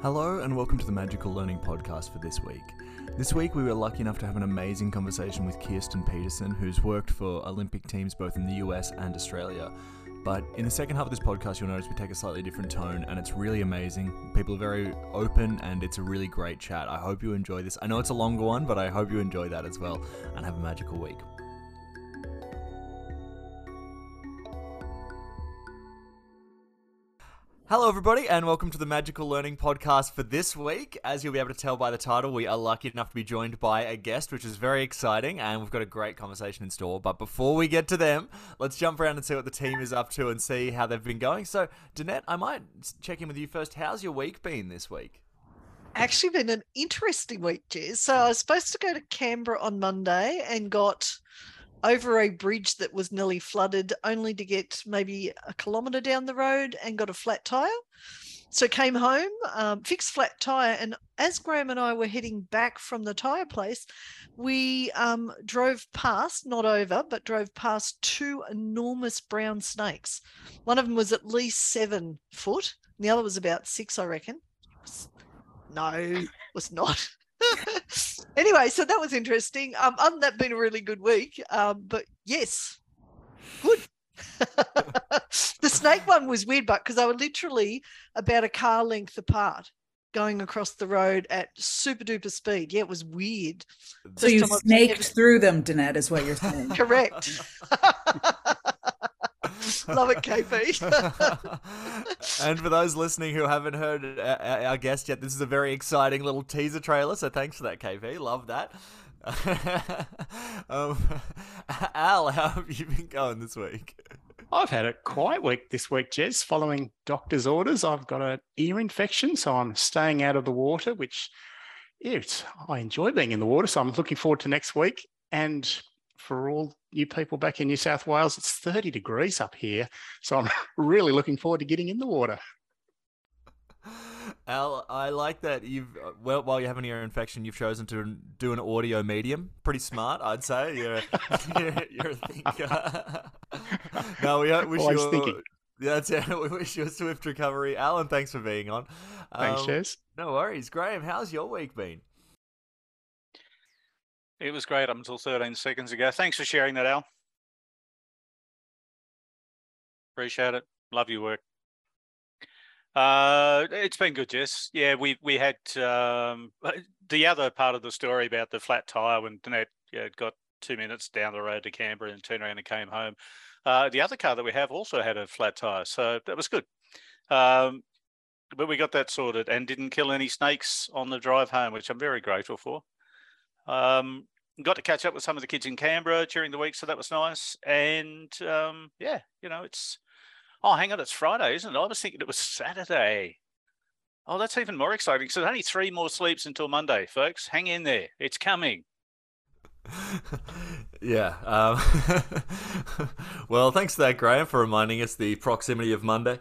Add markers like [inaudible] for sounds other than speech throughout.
Hello, and welcome to the Magical Learning Podcast for this week. This week, we were lucky enough to have an amazing conversation with Kirsten Peterson, who's worked for Olympic teams both in the US and Australia. But in the second half of this podcast, you'll notice we take a slightly different tone, and it's really amazing. People are very open, and it's a really great chat. I hope you enjoy this. I know it's a longer one, but I hope you enjoy that as well, and have a magical week. Hello, everybody, and welcome to the Magical Learning Podcast for this week. As you'll be able to tell by the title, we are lucky enough to be joined by a guest, which is very exciting, and we've got a great conversation in store. But before we get to them, let's jump around and see what the team is up to and see how they've been going. So, Danette, I might check in with you first. How's your week been this week? Actually, been an interesting week, Jez. So, I was supposed to go to Canberra on Monday and got over a bridge that was nearly flooded, only to get maybe a kilometre down the road and got a flat tyre. So came home, um, fixed flat tyre, and as Graham and I were heading back from the tyre place, we um, drove past, not over, but drove past two enormous brown snakes. One of them was at least seven foot, and the other was about six, I reckon. No, was not. [laughs] anyway, so that was interesting. Um, other that, been a really good week. Um, but yes, good. [laughs] the snake one was weird, but because they were literally about a car length apart going across the road at super duper speed. Yeah, it was weird. So you snaked through them, Danette, is what you're saying. [laughs] Correct. [laughs] [laughs] Love it, KP. [laughs] and for those listening who haven't heard our guest yet, this is a very exciting little teaser trailer. So thanks for that, KP. Love that. [laughs] um, Al, how have you been going this week? I've had a quiet week this week, Jez. Following doctor's orders, I've got an ear infection, so I'm staying out of the water. Which, yeah, I enjoy being in the water, so I'm looking forward to next week. And for all you people back in New South Wales, it's 30 degrees up here. So I'm [laughs] really looking forward to getting in the water. [laughs] Al, I like that you've well while you're having ear infection, you've chosen to do an audio medium. Pretty smart, I'd say. You're [laughs] you're, you're a thinker. no, we wish well, you. Thinking. That's it. We wish you a swift recovery, Alan. Thanks for being on. Thanks, um, Jez. No worries, Graham. How's your week been? It was great up until 13 seconds ago. Thanks for sharing that, Al. Appreciate it. Love your work. Uh, it's been good, Jez. Yeah, we we had um, [laughs] the other part of the story about the flat tire when Danette yeah, got two minutes down the road to Canberra and turned around and came home. Uh, the other car that we have also had a flat tire, so that was good. Um, but we got that sorted and didn't kill any snakes on the drive home, which I'm very grateful for. Um, got to catch up with some of the kids in Canberra during the week, so that was nice. And um, yeah, you know, it's oh, hang on, it's Friday, isn't it? I was thinking it was Saturday. Oh, that's even more exciting. So only three more sleeps until Monday, folks. Hang in there, it's coming. [laughs] yeah. Um, [laughs] well, thanks to that, Graham, for reminding us the proximity of Monday.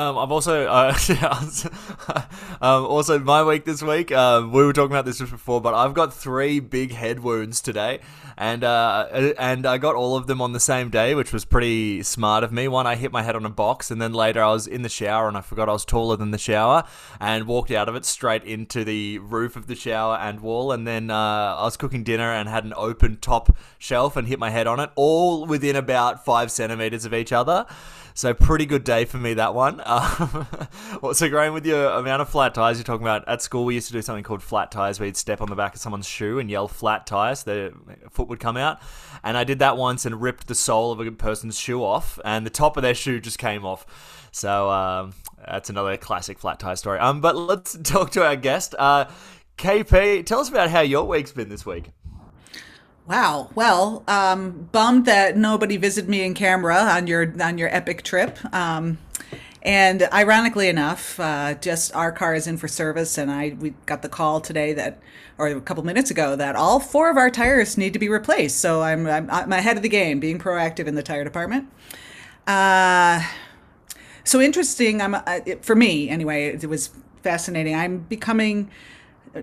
Um, I've also, uh, [laughs] um, also my week this week. Uh, we were talking about this just before, but I've got three big head wounds today, and uh, and I got all of them on the same day, which was pretty smart of me. One, I hit my head on a box, and then later I was in the shower and I forgot I was taller than the shower, and walked out of it straight into the roof of the shower and wall, and then uh, I was cooking dinner and had an open top shelf and hit my head on it, all within about five centimeters of each other. So pretty good day for me that one. Um, so Graham, with your amount of flat tires you're talking about at school, we used to do something called flat tires, where you'd step on the back of someone's shoe and yell "flat tires," so the foot would come out. And I did that once and ripped the sole of a person's shoe off, and the top of their shoe just came off. So um, that's another classic flat tire story. Um, but let's [laughs] talk to our guest, uh, KP. Tell us about how your week's been this week. Wow. Well, um, bummed that nobody visited me in Canberra on your on your epic trip. Um, and ironically enough, uh, just our car is in for service, and I we got the call today that, or a couple minutes ago, that all four of our tires need to be replaced. So I'm I'm, I'm ahead of the game, being proactive in the tire department. Uh, so interesting. I'm uh, it, for me anyway. It, it was fascinating. I'm becoming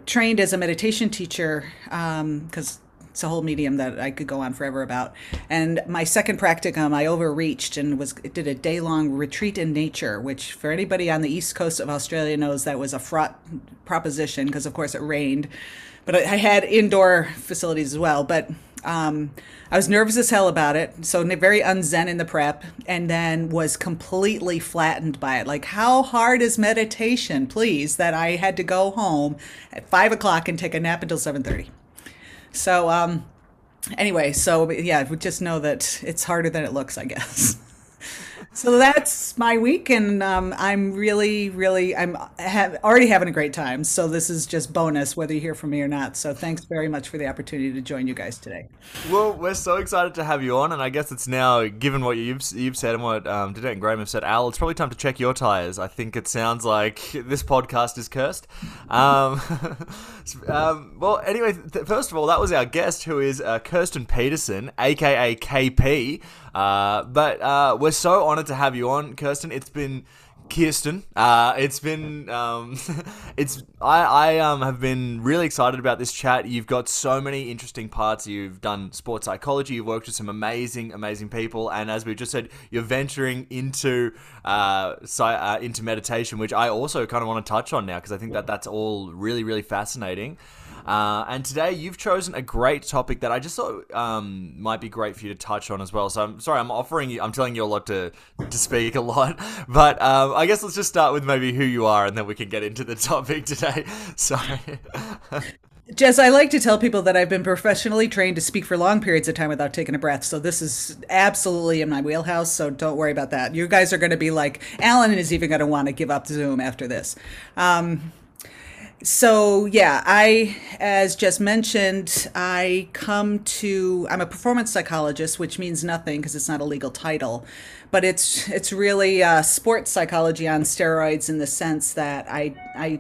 trained as a meditation teacher because um, it's a whole medium that I could go on forever about. And my second practicum, I overreached and was did a day long retreat in nature, which for anybody on the east coast of Australia knows that was a fraught proposition because of course it rained, but I had indoor facilities as well. But um, I was nervous as hell about it, so very unzen in the prep, and then was completely flattened by it. Like, how hard is meditation, please? That I had to go home at five o'clock and take a nap until seven thirty. So, um, anyway, so yeah, just know that it's harder than it looks, I guess. So that's my week, and um, I'm really, really, I'm have, already having a great time. So this is just bonus, whether you hear from me or not. So thanks very much for the opportunity to join you guys today. Well, we're so excited to have you on, and I guess it's now, given what you've you've said and what um, Danette and Graham have said, Al, it's probably time to check your tires. I think it sounds like this podcast is cursed. Um, [laughs] um, well, anyway, th- first of all, that was our guest, who is uh, Kirsten Peterson, aka KP. Uh, but uh, we're so honored to have you on, Kirsten. It's been Kirsten. Uh, it's been um, [laughs] it's I I um have been really excited about this chat. You've got so many interesting parts. You've done sports psychology. You've worked with some amazing amazing people, and as we just said, you're venturing into uh, uh into meditation, which I also kind of want to touch on now because I think that that's all really really fascinating. Uh, and today you've chosen a great topic that I just thought um, might be great for you to touch on as well. So I'm sorry, I'm offering you, I'm telling you a lot to to speak a lot, [laughs] but um, I guess let's just start with maybe who you are, and then we can get into the [laughs] topic today. [laughs] Sorry. Jez, I like to tell people that I've been professionally trained to speak for long periods of time without taking a breath. So this is absolutely in my wheelhouse. So don't worry about that. You guys are going to be like, Alan is even going to want to give up Zoom after this. Um, so yeah i as just mentioned i come to i'm a performance psychologist which means nothing because it's not a legal title but it's it's really uh, sports psychology on steroids in the sense that i i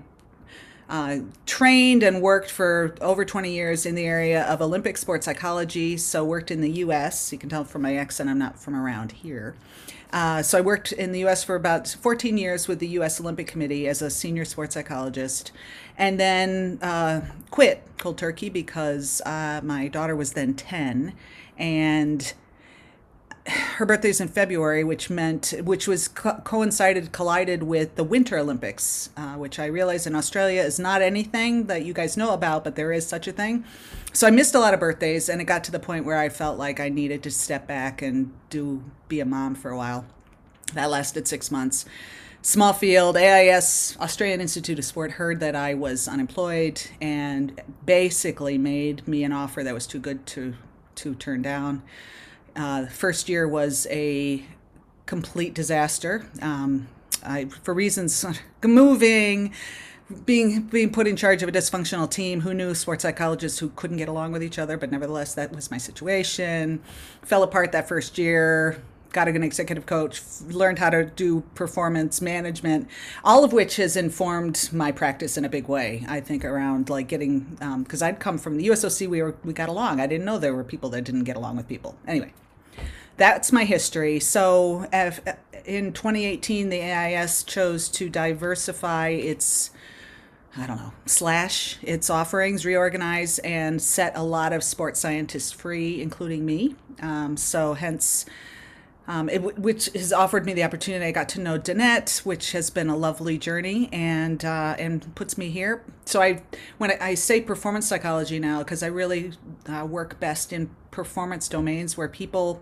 uh, trained and worked for over 20 years in the area of Olympic sports psychology. So worked in the U.S. You can tell from my accent I'm not from around here. Uh, so I worked in the U.S. for about 14 years with the U.S. Olympic Committee as a senior sports psychologist, and then uh, quit cold turkey because uh, my daughter was then 10, and her birthday's in February, which meant which was co- coincided collided with the Winter Olympics, uh, which I realize in Australia is not anything that you guys know about, but there is such a thing. So I missed a lot of birthdays, and it got to the point where I felt like I needed to step back and do be a mom for a while. That lasted six months. Small field, AIS, Australian Institute of Sport, heard that I was unemployed and basically made me an offer that was too good to to turn down. Uh, first year was a complete disaster. Um, I, for reasons [laughs] moving, being being put in charge of a dysfunctional team who knew sports psychologists who couldn't get along with each other but nevertheless that was my situation. Fell apart that first year got an executive coach learned how to do performance management all of which has informed my practice in a big way i think around like getting because um, i'd come from the usoc we were we got along. I didn't know there were people that didn't get along with people. Anyway that's my history so if, in 2018 the ais chose to diversify its I don't know, slash its offerings, reorganize, and set a lot of sports scientists free, including me. Um, so, hence, um, it, which has offered me the opportunity. I got to know Danette, which has been a lovely journey, and uh, and puts me here. So I, when I, say performance psychology now, because I really uh, work best in performance domains where people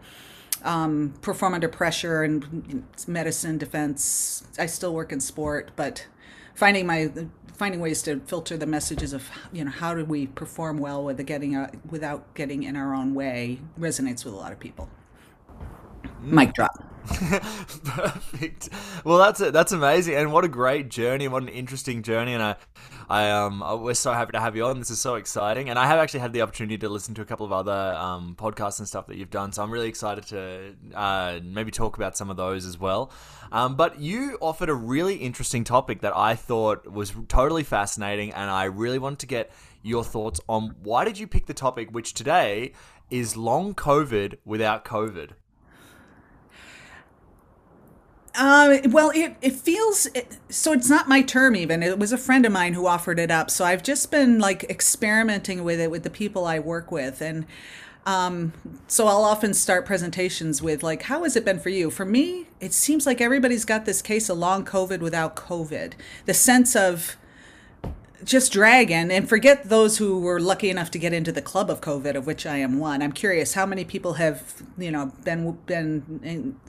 um, perform under pressure and medicine, defense. I still work in sport, but finding my finding ways to filter the messages of you know how do we perform well with getting uh, without getting in our own way resonates with a lot of people. Mic drop. [laughs] Perfect. Well, that's it. That's amazing, and what a great journey! What an interesting journey, and I, I um, we're so happy to have you on. This is so exciting, and I have actually had the opportunity to listen to a couple of other um, podcasts and stuff that you've done. So I'm really excited to uh, maybe talk about some of those as well. Um, but you offered a really interesting topic that I thought was totally fascinating, and I really wanted to get your thoughts on why did you pick the topic, which today is long COVID without COVID. Uh, well, it, it feels it, so. It's not my term even. It was a friend of mine who offered it up. So I've just been like experimenting with it with the people I work with, and um, so I'll often start presentations with like, "How has it been for you?" For me, it seems like everybody's got this case of long COVID without COVID. The sense of just dragging and forget those who were lucky enough to get into the club of COVID, of which I am one. I'm curious how many people have you know been been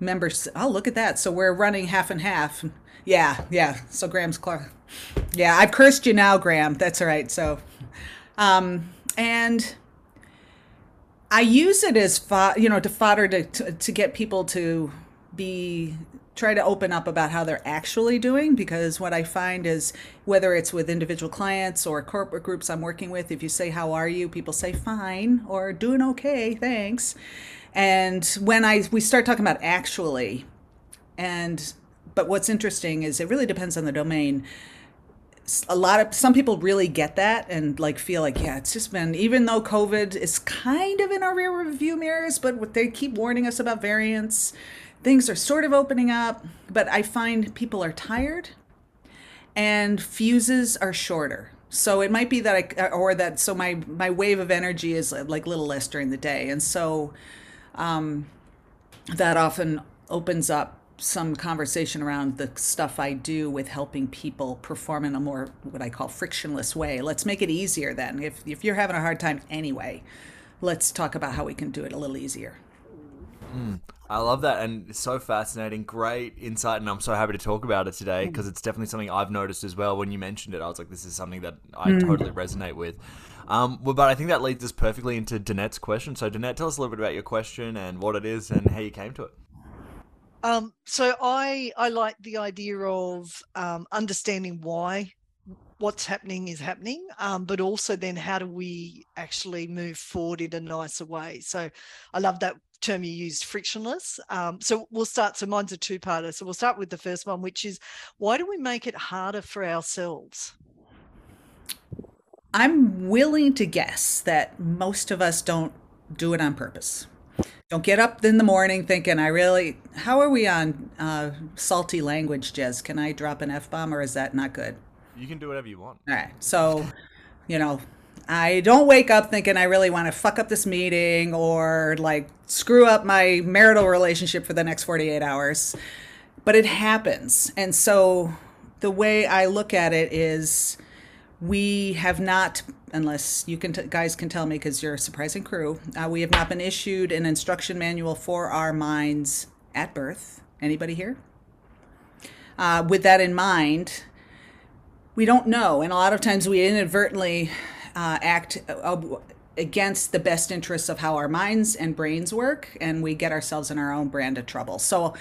members. Oh, look at that! So we're running half and half. Yeah, yeah. So Graham's Clark. Yeah, I've cursed you now, Graham. That's all right. So, um, and I use it as fo- you know to fodder to, to to get people to be try to open up about how they're actually doing because what I find is whether it's with individual clients or corporate groups I'm working with, if you say, How are you? people say, Fine or doing okay, thanks. And when I we start talking about actually, and but what's interesting is it really depends on the domain. A lot of some people really get that and like feel like yeah it's just been even though COVID is kind of in our rear view mirrors, but they keep warning us about variants things are sort of opening up, but I find people are tired and fuses are shorter. So it might be that I, or that, so my, my wave of energy is like little less during the day. And so um, that often opens up some conversation around the stuff I do with helping people perform in a more what I call frictionless way. Let's make it easier then. If if you're having a hard time anyway, let's talk about how we can do it a little easier. Mm. I love that, and it's so fascinating. Great insight, and I'm so happy to talk about it today because it's definitely something I've noticed as well. When you mentioned it, I was like, "This is something that I mm. totally resonate with." Um, well, but I think that leads us perfectly into Danette's question. So, Danette, tell us a little bit about your question and what it is and how you came to it. Um, so, I I like the idea of um, understanding why what's happening is happening, um, but also then how do we actually move forward in a nicer way? So I love that term you used, frictionless. Um, so we'll start. So mine's a two-parter. So we'll start with the first one, which is why do we make it harder for ourselves? I'm willing to guess that most of us don't do it on purpose. Don't get up in the morning thinking, I really, how are we on uh, salty language, Jez? Can I drop an F bomb or is that not good? You can do whatever you want. All right. So, you know, I don't wake up thinking I really want to fuck up this meeting or like screw up my marital relationship for the next 48 hours. But it happens. And so the way I look at it is we have not unless you can t- guys can tell me because you're a surprising crew uh, we have not been issued an instruction manual for our minds at birth anybody here uh, with that in mind we don't know and a lot of times we inadvertently uh, act uh, against the best interests of how our minds and brains work, and we get ourselves in our own brand of trouble. So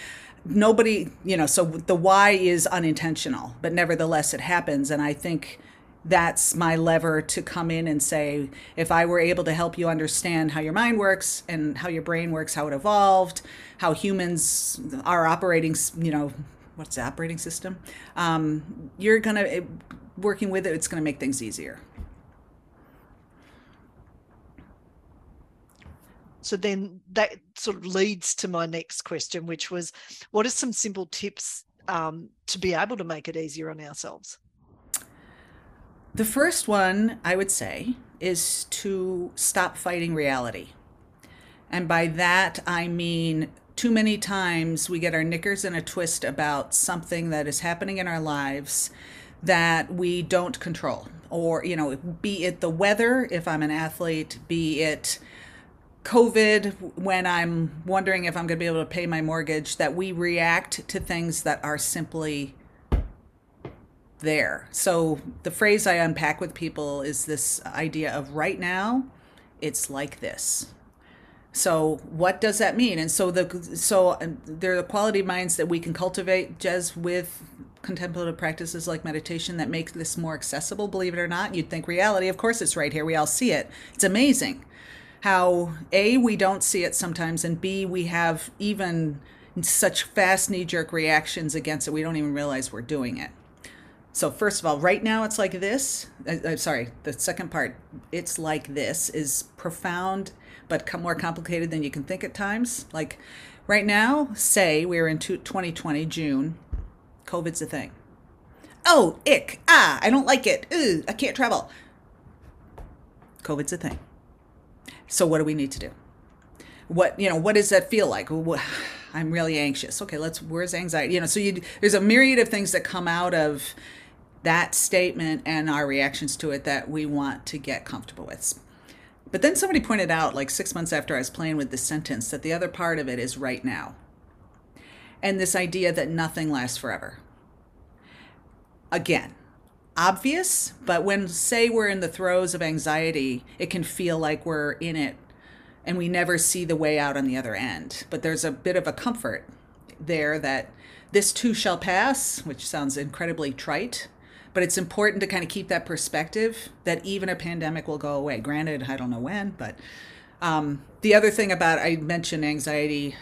nobody, you know, so the why is unintentional, but nevertheless it happens. And I think that's my lever to come in and say, if I were able to help you understand how your mind works and how your brain works, how it evolved, how humans are operating, you know, what's the operating system? Um, you're gonna working with it. It's gonna make things easier. So then that sort of leads to my next question, which was what are some simple tips um, to be able to make it easier on ourselves? The first one I would say is to stop fighting reality. And by that, I mean too many times we get our knickers in a twist about something that is happening in our lives that we don't control. Or, you know, be it the weather, if I'm an athlete, be it COVID, when I'm wondering if I'm going to be able to pay my mortgage, that we react to things that are simply there. So the phrase I unpack with people is this idea of right now, it's like this. So what does that mean? And so the so there are the quality minds that we can cultivate, just with contemplative practices like meditation that make this more accessible. Believe it or not, you'd think reality. Of course, it's right here. We all see it. It's amazing how a we don't see it sometimes and b we have even such fast knee-jerk reactions against it we don't even realize we're doing it so first of all right now it's like this I, i'm sorry the second part it's like this is profound but more complicated than you can think at times like Right now, say we're in 2020 June, COVID's a thing. Oh, ick. Ah, I don't like it. Ooh, I can't travel. COVID's a thing. So what do we need to do? What you know? What does that feel like? I'm really anxious. Okay, let's. Where's anxiety? You know, so you, there's a myriad of things that come out of that statement and our reactions to it that we want to get comfortable with. But then somebody pointed out, like six months after I was playing with this sentence, that the other part of it is right now. And this idea that nothing lasts forever. Again, obvious, but when, say, we're in the throes of anxiety, it can feel like we're in it and we never see the way out on the other end. But there's a bit of a comfort there that this too shall pass, which sounds incredibly trite, but it's important to kind of keep that perspective that even a pandemic will go away. Granted, I don't know when, but um, the other thing about I mentioned anxiety,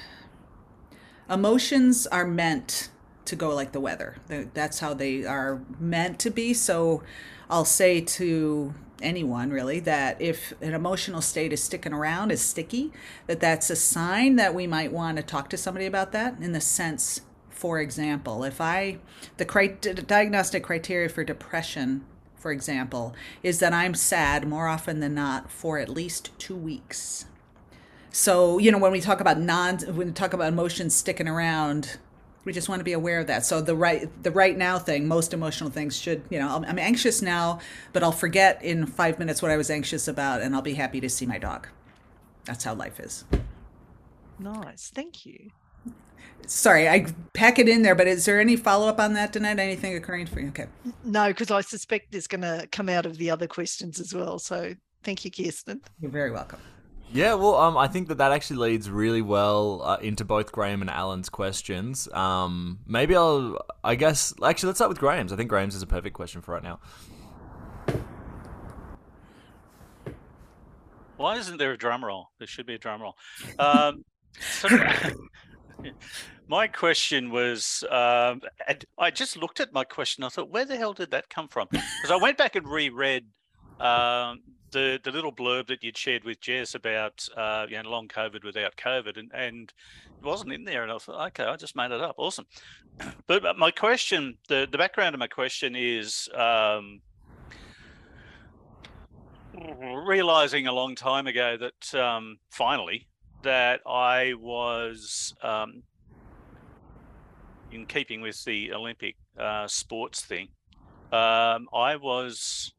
emotions are meant to go like the weather. That's how they are meant to be. So I'll say to anyone really that if an emotional state is sticking around is sticky that that's a sign that we might want to talk to somebody about that in the sense for example if i the cri- diagnostic criteria for depression for example is that i'm sad more often than not for at least two weeks. So you know when we talk about non when we talk about emotions sticking around we just want to be aware of that. So the right the right now thing most emotional things should you know i'm anxious now but i'll forget in five minutes what i was anxious about and i'll be happy to see my dog. That's how life is. Nice thank you sorry i pack it in there but is there any follow-up on that Danette anything occurring for you okay no because i suspect it's going to come out of the other questions as well so thank you kirsten you're very welcome yeah, well, um, I think that that actually leads really well uh, into both Graham and Alan's questions. Um, maybe I'll, I guess, actually, let's start with Graham's. I think Graham's is a perfect question for right now. Why isn't there a drum roll? There should be a drum roll. Um, so [laughs] [laughs] [laughs] my question was, um, I just looked at my question. I thought, where the hell did that come from? [laughs] Because I went back and reread um, the the little blurb that you'd shared with Jez about uh, you know long COVID without COVID, and and it wasn't in there, and I thought, okay, I just made it up, awesome. [clears throat] But my question, the the background of my question is. Um, realizing a long time ago that um, finally that I was um, in keeping with the Olympic uh, sports thing. Um, I was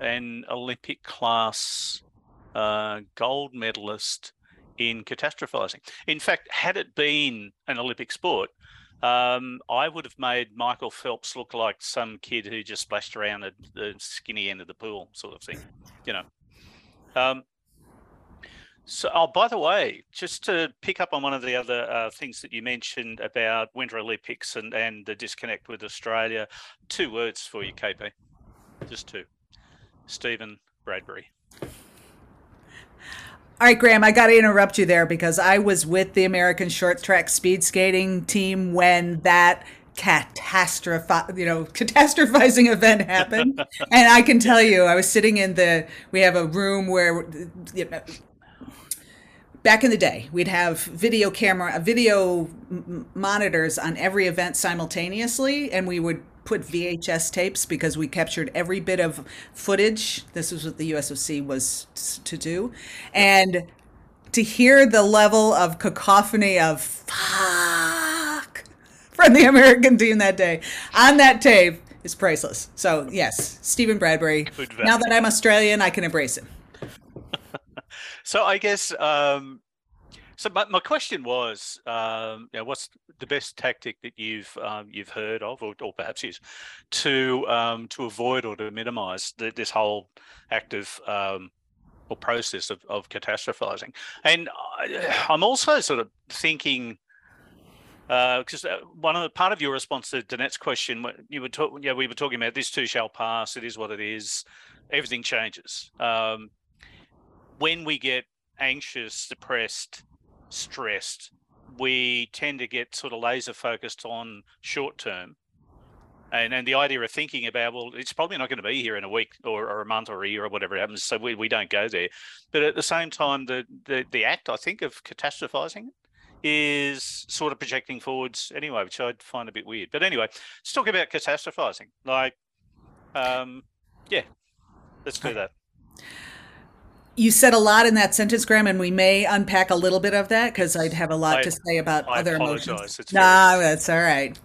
an Olympic class uh, gold medalist in catastrophizing. In fact, had it been an Olympic sport, um, I would have made Michael Phelps look like some kid who just splashed around at the skinny end of the pool, sort of thing, you know. Um, so, oh, by the way, just to pick up on one of the other uh, things that you mentioned about Winter Olympics and, and the disconnect with Australia, two words for you, KP. Just two. Stephen Bradbury. All right, Graham, I got to interrupt you there because I was with the American short track speed skating team when that catastrophe, you know, [laughs] catastrophizing event happened. [laughs] and I can tell you, I was sitting in the, we have a room where, you know, back in the day, we'd have video camera, uh, video monitors on every event simultaneously, and we would put VHS tapes because we captured every bit of footage. This was what the USOC was to do. And to hear the level of cacophony of fuck from the American team that day on that tape is priceless. So, yes, Stephen Bradbury. Now that I'm Australian, I can embrace him. So, I guess um, so my, my question was, um, you know, what's the best tactic that you've um, you've heard of, or, or perhaps used, to um, to avoid or to minimise this whole active um, or process of, of catastrophizing? And I, I'm also sort of thinking because uh, uh, one of the part of your response to Danette's question, you were talking, yeah, we were talking about this too shall pass. It is what it is. Everything changes. Um, when we get anxious, depressed, stressed, we tend to get sort of laser focused on short term. And, and the idea of thinking about, well, it's probably not going to be here in a week or, or a month or a year or whatever happens. So we, we don't go there. But at the same time, the, the, the act, I think, of catastrophizing is sort of projecting forwards anyway, which I'd find a bit weird. But anyway, let's talk about catastrophizing. Like, um, yeah, let's do that. You said a lot in that sentence, Graham, and we may unpack a little bit of that because I'd have a lot I- to say about I other apologize. emotions. It's Nah, very- that's all right.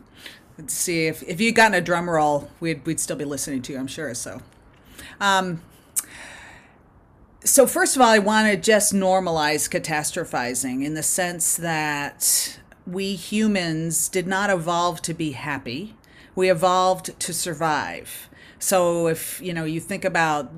Let's see if if you'd gotten a drum roll, we'd we'd still be listening to you, I'm sure. So, um, so first of all, I want to just normalize catastrophizing in the sense that we humans did not evolve to be happy. We evolved to survive. So if you know you think about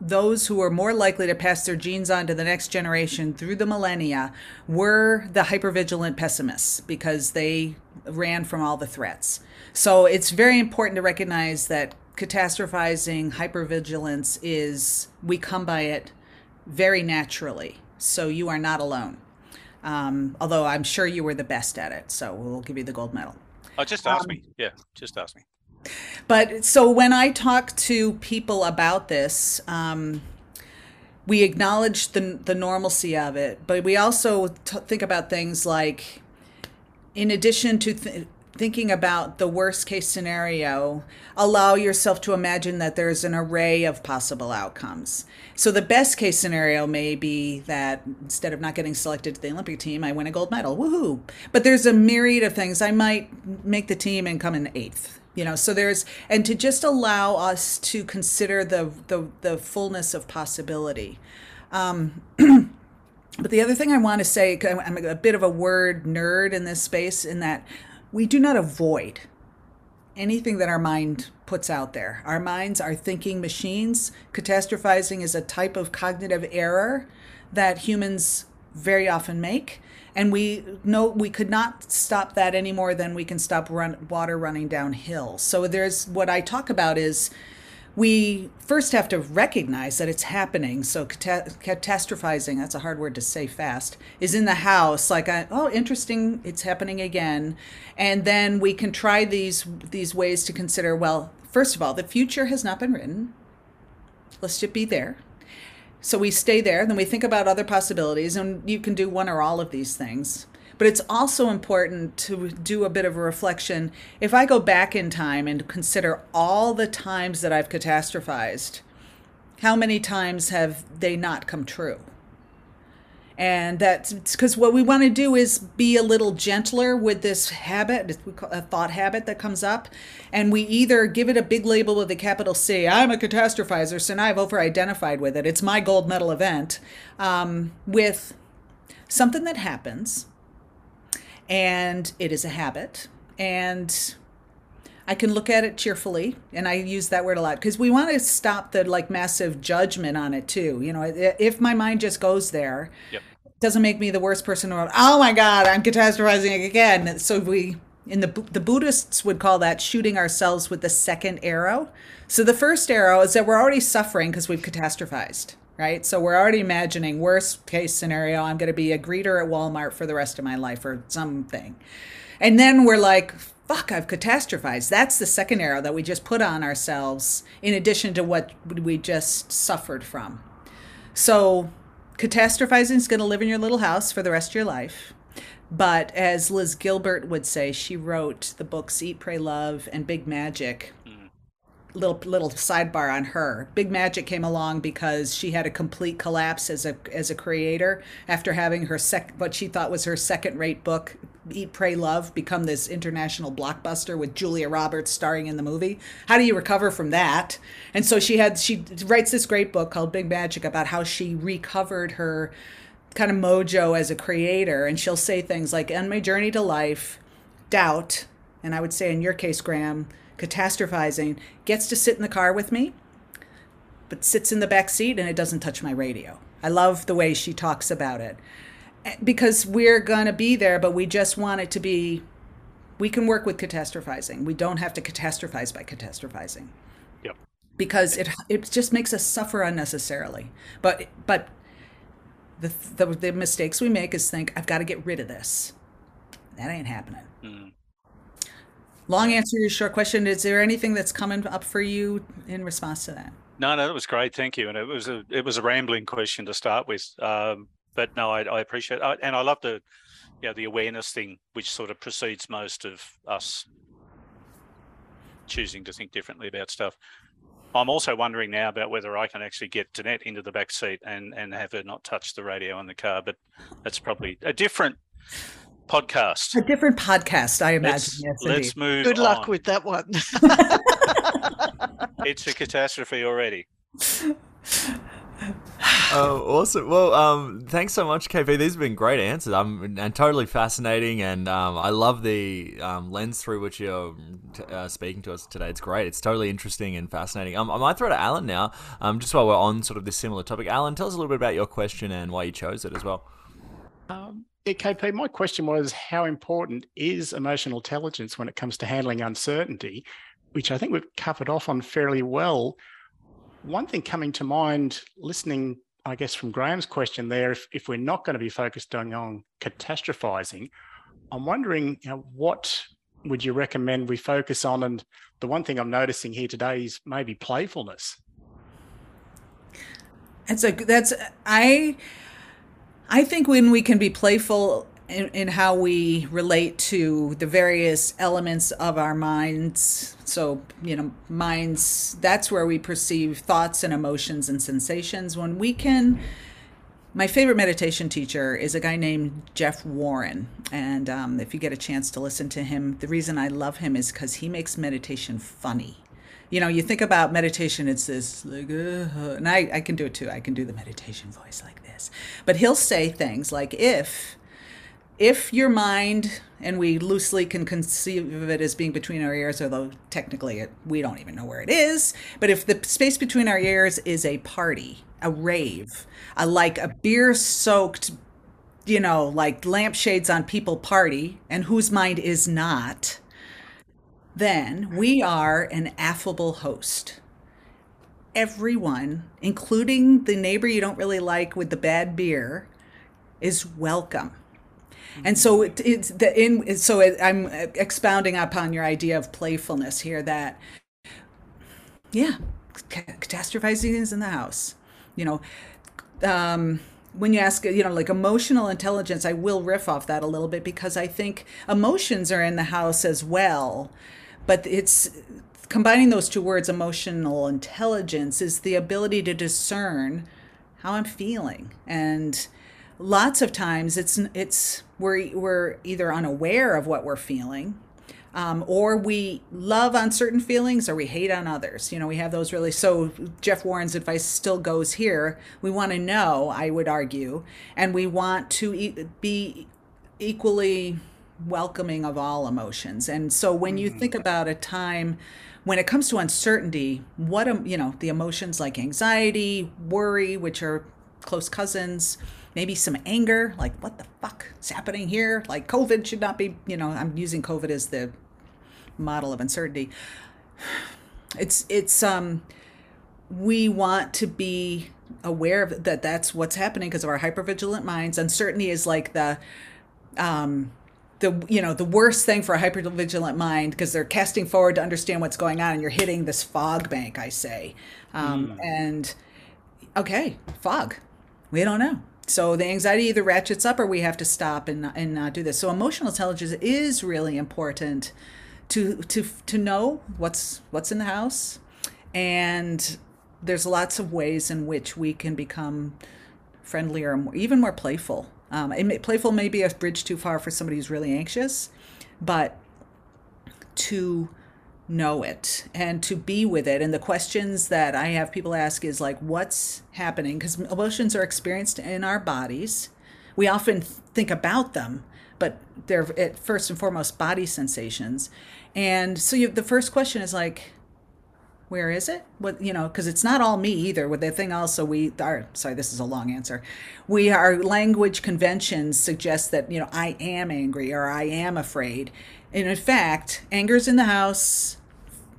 those who were more likely to pass their genes on to the next generation through the millennia were the hypervigilant pessimists because they ran from all the threats. So it's very important to recognize that catastrophizing, hypervigilance is, we come by it very naturally. So you are not alone. Um, although I'm sure you were the best at it. So we'll give you the gold medal. Oh, just ask Um, me. Yeah, just ask me. But so when I talk to people about this, um, we acknowledge the the normalcy of it, but we also t- think about things like, in addition to th- thinking about the worst case scenario, allow yourself to imagine that there's an array of possible outcomes. So the best case scenario may be that instead of not getting selected to the Olympic team, I win a gold medal. Woohoo! But there's a myriad of things. I might make the team and come in eighth you know so there's and to just allow us to consider the the, the fullness of possibility. Um, [clears throat] but the other thing i want to say i'm a bit of a word nerd in this space in that we do not avoid anything that our mind puts out there. Our minds are thinking machines. Catastrophizing is a type of cognitive error that humans very often make and we know we could not stop that any more than we can stop run, water running downhill. So there's what I talk about is we first have to recognize that it's happening. So cata- catastrophizing, that's a hard word to say fast, is in the house. Like, I, oh, interesting, it's happening again. And then we can try these these ways to consider. Well, first of all, the future has not been written. Let's just be there. So we stay there, then we think about other possibilities, and you can do one or all of these things. But it's also important to do a bit of a reflection. If I go back in time and consider all the times that I've catastrophized, how many times have they not come true? And that's because what we want to do is be a little gentler with this habit, we call a thought habit that comes up. And we either give it a big label with a capital C, I'm a catastrophizer, so now I've over identified with it. It's my gold medal event, um, with something that happens and it is a habit. And I can look at it cheerfully, and I use that word a lot because we want to stop the like massive judgment on it too. You know, if my mind just goes there, Yep. Doesn't make me the worst person in the world. Oh my God, I'm catastrophizing again. So we, in the the Buddhists would call that shooting ourselves with the second arrow. So the first arrow is that we're already suffering because we've catastrophized. Right, so we're already imagining worst case scenario. I'm going to be a greeter at Walmart for the rest of my life, or something. And then we're like, fuck, I've catastrophized. That's the second arrow that we just put on ourselves in addition to what we just suffered from. So, catastrophizing is going to live in your little house for the rest of your life. But as Liz Gilbert would say, she wrote the books Eat, Pray, Love and Big Magic mm. little little sidebar on her. Big Magic came along because she had a complete collapse as a as a creator after having her sec what she thought was her second rate book Eat Pray Love become this international blockbuster with Julia Roberts starring in the movie. How do you recover from that? And so she had she writes this great book called Big Magic about how she recovered her kind of mojo as a creator and she'll say things like on my journey to life doubt and I would say in your case Graham catastrophizing gets to sit in the car with me but sits in the back seat and it doesn't touch my radio. I love the way she talks about it. Because we're going to be there, but we just want it to be, we can work with catastrophizing. We don't have to catastrophize by catastrophizing. Yep. Because it, it just makes us suffer unnecessarily. But, but the, the, the mistakes we make is think, I've got to get rid of this. That ain't happening. Mm. Long answer to your short question. Is there anything that's coming up for you in response to that? No, no, that was great. Thank you. And it was a it was a rambling question to start with, um, but no, I, I appreciate it. and I love the you know, the awareness thing, which sort of precedes most of us choosing to think differently about stuff. I'm also wondering now about whether I can actually get Danette into the back seat and and have her not touch the radio in the car, but that's probably a different podcast. A different podcast, I imagine. Let's, yes, let's move. Good luck on. with that one. [laughs] It's a catastrophe already. [laughs] Oh, awesome. Well, um, thanks so much, KP. These have been great answers. And totally fascinating, and um, I love the um, lens through which you're t- uh, speaking to us today. It's great. It's totally interesting and fascinating. Um, I might throw to Alan now, um, just while we're on sort of this similar topic. Alan, tell us a little bit about your question and why you chose it as well. Um, yeah, KP, my question was how important is emotional intelligence when it comes to handling uncertainty, which I think we've covered off on fairly well. One thing coming to mind, listening, I guess, from Graham's question there, if, if we're not going to be focused on, on catastrophizing, I'm wondering, you know, what would you recommend we focus on? And the one thing I'm noticing here today is maybe playfulness. That's a that's I I think when we can be playful in, in how we relate to the various elements of our minds. So, you know, minds, that's where we perceive thoughts and emotions and sensations. When we can, my favorite meditation teacher is a guy named Jeff Warren. And um, if you get a chance to listen to him, the reason I love him is because he makes meditation funny you know, you think about meditation, it's this like, uh, and I, I can do it too. I can do the meditation voice like this. But he'll say things like, if, if your mind, and we loosely can conceive of it as being between our ears, although technically it, we don't even know where it is, but if the space between our ears is a party, a rave, a like a beer soaked, you know, like lampshades on people party, and whose mind is not, then we are an affable host. Everyone, including the neighbor you don't really like with the bad beer, is welcome. And so it, it's the in so it, I'm expounding upon your idea of playfulness here that yeah, catastrophizing is in the house. You know, um, when you ask, you know, like emotional intelligence, I will riff off that a little bit because I think emotions are in the house as well but it's combining those two words emotional intelligence is the ability to discern how i'm feeling and lots of times it's it's we're we're either unaware of what we're feeling um, or we love on certain feelings or we hate on others. You know we have those really so jeff warren's advice still goes here. We want to know i would argue and we want to e- be equally welcoming of all emotions. And so when you think about a time when it comes to uncertainty, what um, you know, the emotions like anxiety, worry, which are close cousins, maybe some anger, like what the fuck is happening here? Like COVID should not be, you know, I'm using COVID as the model of uncertainty. It's it's um we want to be aware of that that's what's happening because of our hypervigilant minds. Uncertainty is like the um the you know the worst thing for a hypervigilant mind because they're casting forward to understand what's going on and you're hitting this fog bank i say um, mm. and okay fog we don't know so the anxiety either ratchets up or we have to stop and, and not do this. So emotional intelligence is really important to to to know what's what's in the house. And there's lots of ways in which we can become friendlier and even more playful. Um, may, playful may be a bridge too far for somebody who's really anxious, but to know it and to be with it. And the questions that I have people ask is like, what's happening? Because emotions are experienced in our bodies. We often think about them, but they're at first and foremost body sensations. And so you, the first question is like, where is it what you know because it's not all me either with the thing also we are sorry this is a long answer we our language conventions suggest that you know i am angry or i am afraid and in fact anger's in the house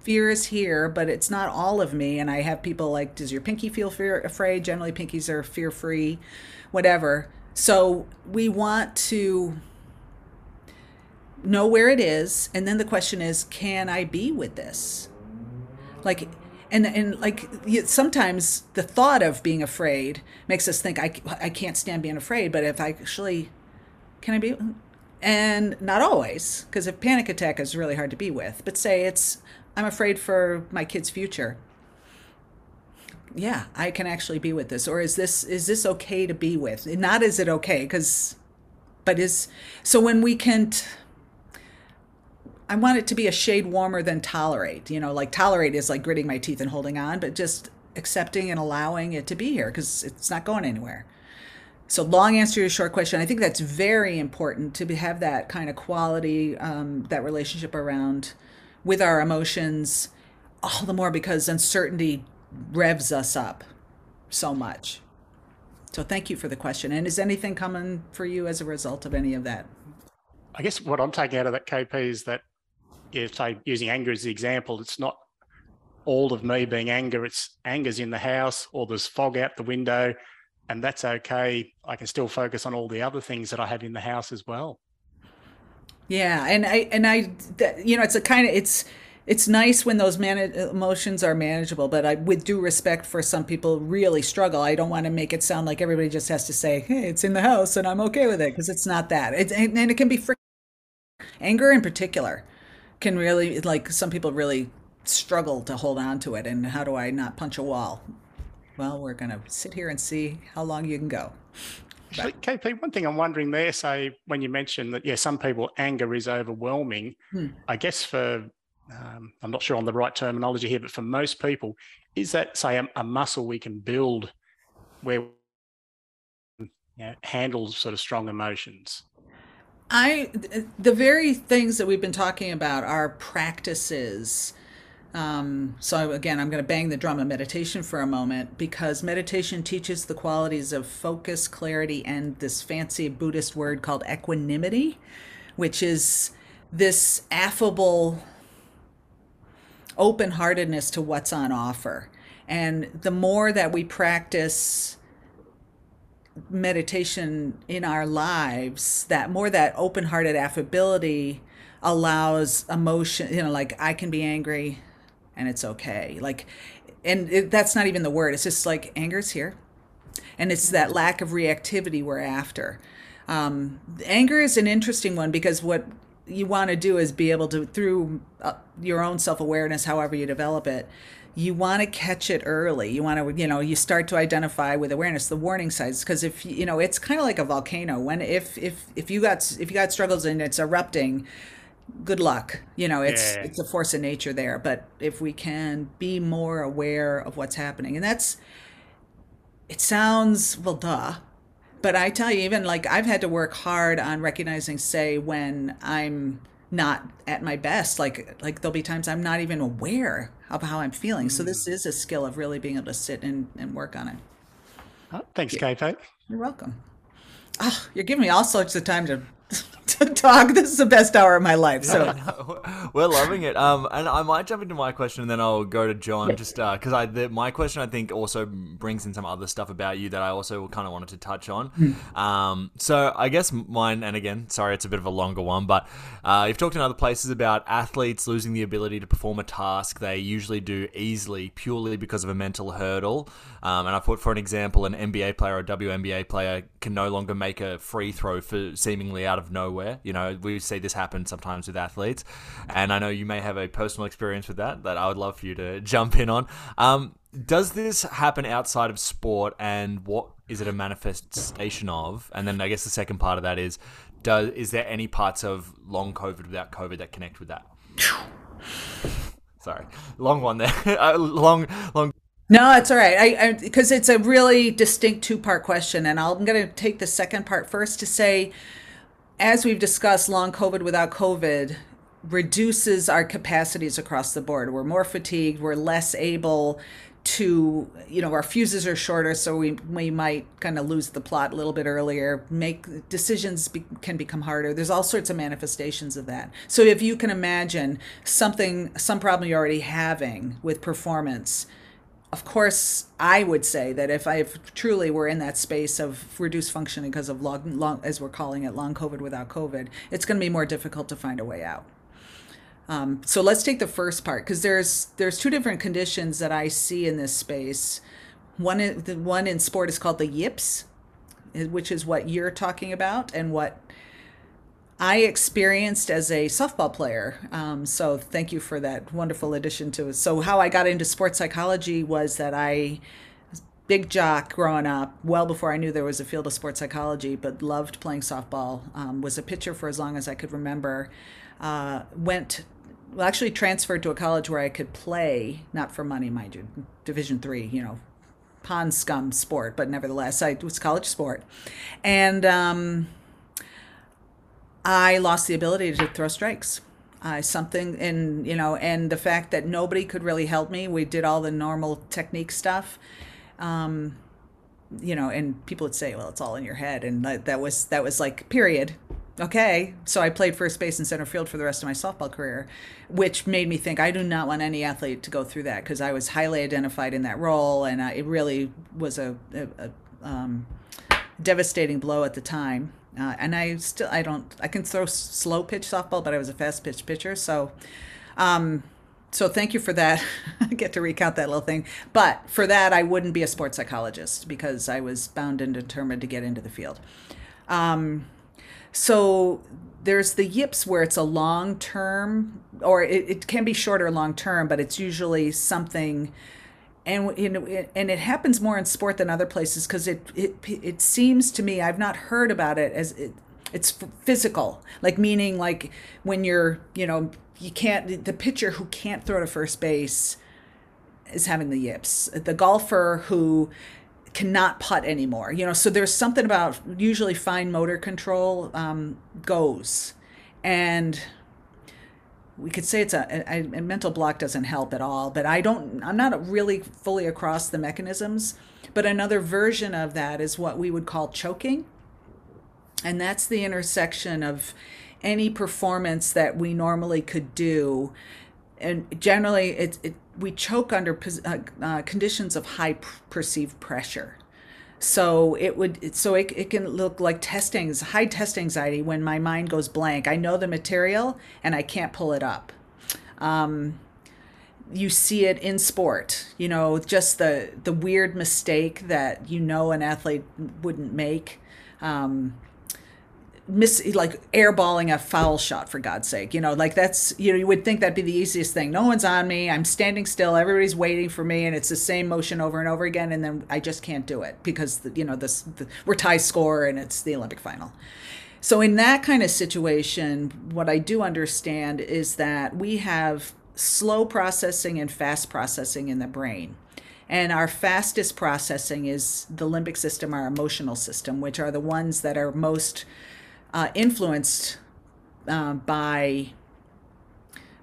fear is here but it's not all of me and i have people like does your pinky feel fear afraid? Generally pinkies are fear free whatever. So we want to know where it is and then the question is can i be with this? Like and and like sometimes the thought of being afraid makes us think I, I can't stand being afraid but if i actually can i be and not always, because a panic attack is really hard to be with, but say it's, I'm afraid for my kid's future. Yeah, I can actually be with this. Or is this is this okay to be with? Not is it okay, because but is so when we can t- I want it to be a shade warmer than tolerate. You know, like tolerate is like gritting my teeth and holding on, but just accepting and allowing it to be here because it's not going anywhere. So, long answer to your short question. I think that's very important to have that kind of quality, um, that relationship around with our emotions, all the more because uncertainty revs us up so much. So, thank you for the question. And is anything coming for you as a result of any of that? I guess what I'm taking out of that KP is that, if say using anger as the example, it's not all of me being anger. It's anger's in the house, or there's fog out the window, and that's okay. I can still focus on all the other things that I have in the house as well. Yeah, and I and I, you know, it's a kind of it's it's nice when those man- emotions are manageable, but I, with due respect for some people, really struggle. I don't want to make it sound like everybody just has to say, "Hey, it's in the house and I'm okay with it," because it's not that. It, and, and it can be fr- anger in particular can really like some people really struggle to hold on to it. And how do I not punch a wall? Well, we're going to sit here and see how long you can go. Actually, KP, one thing I'm wondering there, say, when you mentioned that, yeah, some people anger is overwhelming. Hmm. I guess for, um, I'm not sure on the right terminology here, but for most people, is that, say, a, a muscle we can build where you know, handles sort of strong emotions? I, the very things that we've been talking about are practices um, so again, I'm going to bang the drum of meditation for a moment because meditation teaches the qualities of focus, clarity, and this fancy Buddhist word called equanimity, which is this affable open heartedness to what's on offer. And the more that we practice meditation in our lives, that more that open hearted affability allows emotion, you know, like I can be angry, and it's okay. Like, and it, that's not even the word. It's just like anger's here, and it's that lack of reactivity we're after. Um, anger is an interesting one because what you want to do is be able to through uh, your own self-awareness however you develop it you want to catch it early you want to you know you start to identify with awareness the warning signs because if you know it's kind of like a volcano when if if if you got if you got struggles and it's erupting good luck. You know, it's yeah. it's a force of nature there. But if we can be more aware of what's happening, and that's it sounds well, duh. But I tell you, even like I've had to work hard on recognizing, say, when I'm not at my best. Like like there'll be times I'm not even aware of how I'm feeling. Mm. So this mm. is a skill of really being able to sit and, and work on it. Oh, thanks. Kate. You're welcome. Oh, you're giving me all sorts of time to [laughs] [laughs] to talk. This is the best hour of my life. So [laughs] we're loving it. Um, and I might jump into my question, and then I'll go to John, just because uh, I the, my question I think also brings in some other stuff about you that I also kind of wanted to touch on. Mm. Um, so I guess mine, and again, sorry, it's a bit of a longer one, but uh, you've talked in other places about athletes losing the ability to perform a task they usually do easily purely because of a mental hurdle. Um, and I put for an example, an NBA player or WNBA player can no longer make a free throw for seemingly out of nowhere. You know, we see this happen sometimes with athletes, and I know you may have a personal experience with that that I would love for you to jump in on. Um, does this happen outside of sport, and what is it a manifestation of? And then I guess the second part of that is, does is there any parts of long COVID without COVID that connect with that? [sighs] Sorry, long one there. [laughs] Uh, long, long. No, it's all right. I because it's a really distinct two part question, and I'm going to take the second part first to say, as we've discussed, long COVID without COVID reduces our capacities across the board. We're more fatigued. We're less able to, you know, our fuses are shorter, so we we might kind of lose the plot a little bit earlier. Make decisions be, can become harder. There's all sorts of manifestations of that. So if you can imagine something, some problem you're already having with performance of course, I would say that if I truly were in that space of reduced functioning because of long, long, as we're calling it, long COVID without COVID, it's going to be more difficult to find a way out. Um, so let's take the first part because there's there's two different conditions that I see in this space. One, the one in sport is called the yips, which is what you're talking about, and what I experienced as a softball player. Um, so thank you for that wonderful addition to it. So how I got into sports psychology was that I was big jock growing up, well before I knew there was a field of sports psychology, but loved playing softball. Um, was a pitcher for as long as I could remember. Uh, went, well, actually transferred to a college where I could play, not for money, mind you, Division three, you know, pond scum sport, but nevertheless, I, it was college sport, and um, I lost the ability to throw strikes. Uh, something and you know and the fact that nobody could really help me we did all the normal technique stuff um, you know, and people would say, "Well, it's all in your head," and that, that was that was like period. Okay, so I played first base and center field for the rest of my softball career, which made me think I do not want any athlete to go through that because I was highly identified in that role, and uh, it really was a, a, a um, devastating blow at the time. Uh, and I still I don't I can throw slow pitch softball, but I was a fast pitch pitcher, so. Um, so thank you for that. [laughs] I get to recount that little thing. But for that, I wouldn't be a sports psychologist because I was bound and determined to get into the field. Um, so there's the yips where it's a long term, or it, it can be shorter long term, but it's usually something. And you know, and it happens more in sport than other places because it, it it seems to me I've not heard about it as it, it's physical, like meaning like when you're you know you can't the pitcher who can't throw to first base is having the yips. The golfer who cannot putt anymore, you know, so there's something about usually fine motor control um, goes, and we could say it's a, a, a, mental block doesn't help at all. But I don't, I'm not really fully across the mechanisms. But another version of that is what we would call choking, and that's the intersection of any performance that we normally could do and generally it, it we choke under uh, uh, conditions of high perceived pressure so it would so it, it can look like testing high test anxiety when my mind goes blank. I know the material and i can't pull it up. Um, you see it in sport you know just the the weird mistake that you know an athlete wouldn't make. Um, miss like airballing a foul shot for god's sake you know like that's you know you would think that'd be the easiest thing. No one's on me. I'm standing still. Everybody's waiting for me and it's the same motion over and over again and then i just can't do it because you know this the, we're tie score and it's the olympic final. So in that kind of situation what i do understand is that we have slow processing and fast processing in the brain. And our fastest processing is the limbic system, our emotional system, which are the ones that are most uh, influenced uh, by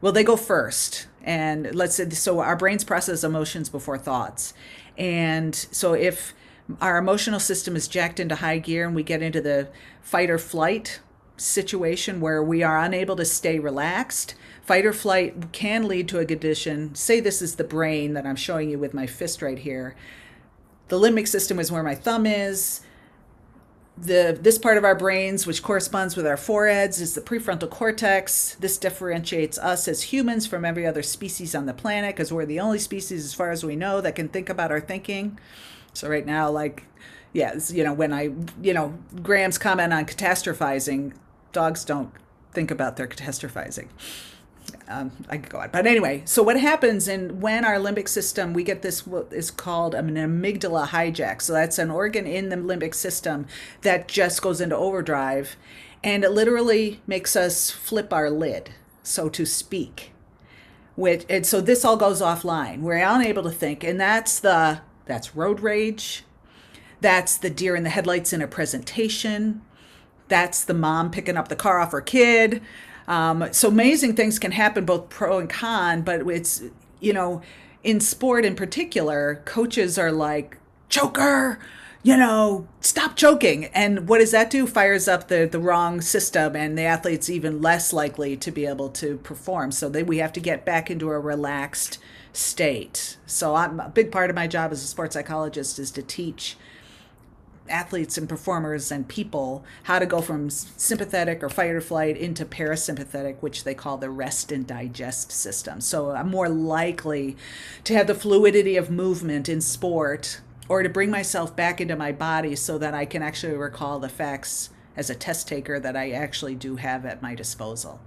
well they go first and let's say so our brains process emotions before thoughts. And so if our emotional system is jacked into high gear and we get into the fight or flight situation where we are unable to stay relaxed fight or flight can lead to a condition. Say this is the brain that i'm showing you with my fist right here. The limbic system is where my thumb is the this part of our brains which corresponds with our foreheads is the prefrontal cortex. This differentiates us as humans from every other species on the planet because we're the only species as far as we know that can think about our thinking. So right now like yeah you know when i you know graham's comment on catastrophizing dogs don't think about their catastrophizing um, I could go on. But anyway, so what happens in when our limbic system, we get this what is called an amygdala hijack. So that's an organ in the limbic system that just goes into overdrive, and it literally makes us flip our lid, so to speak. Which and so this all goes offline. We're unable to think, and that's the that's road rage. That's the deer in the headlights in a presentation. That's the mom picking up the car off her kid. Um, so amazing things can happen, both pro and con. But it's you know, in sport in particular, coaches are like choker. You know, stop choking. And what does that do? Fires up the, the wrong system, and the athlete's even less likely to be able to perform. So that we have to get back into a relaxed state. So I'm a big part of my job as a sports psychologist is to teach athletes and performers and people how to go from sympathetic or fight or flight into parasympathetic, which they call the rest and digest system. So I'm more likely to have the fluidity of movement in sport or to bring myself back into my body so that I can actually recall the facts as a test taker that I actually do have at my disposal.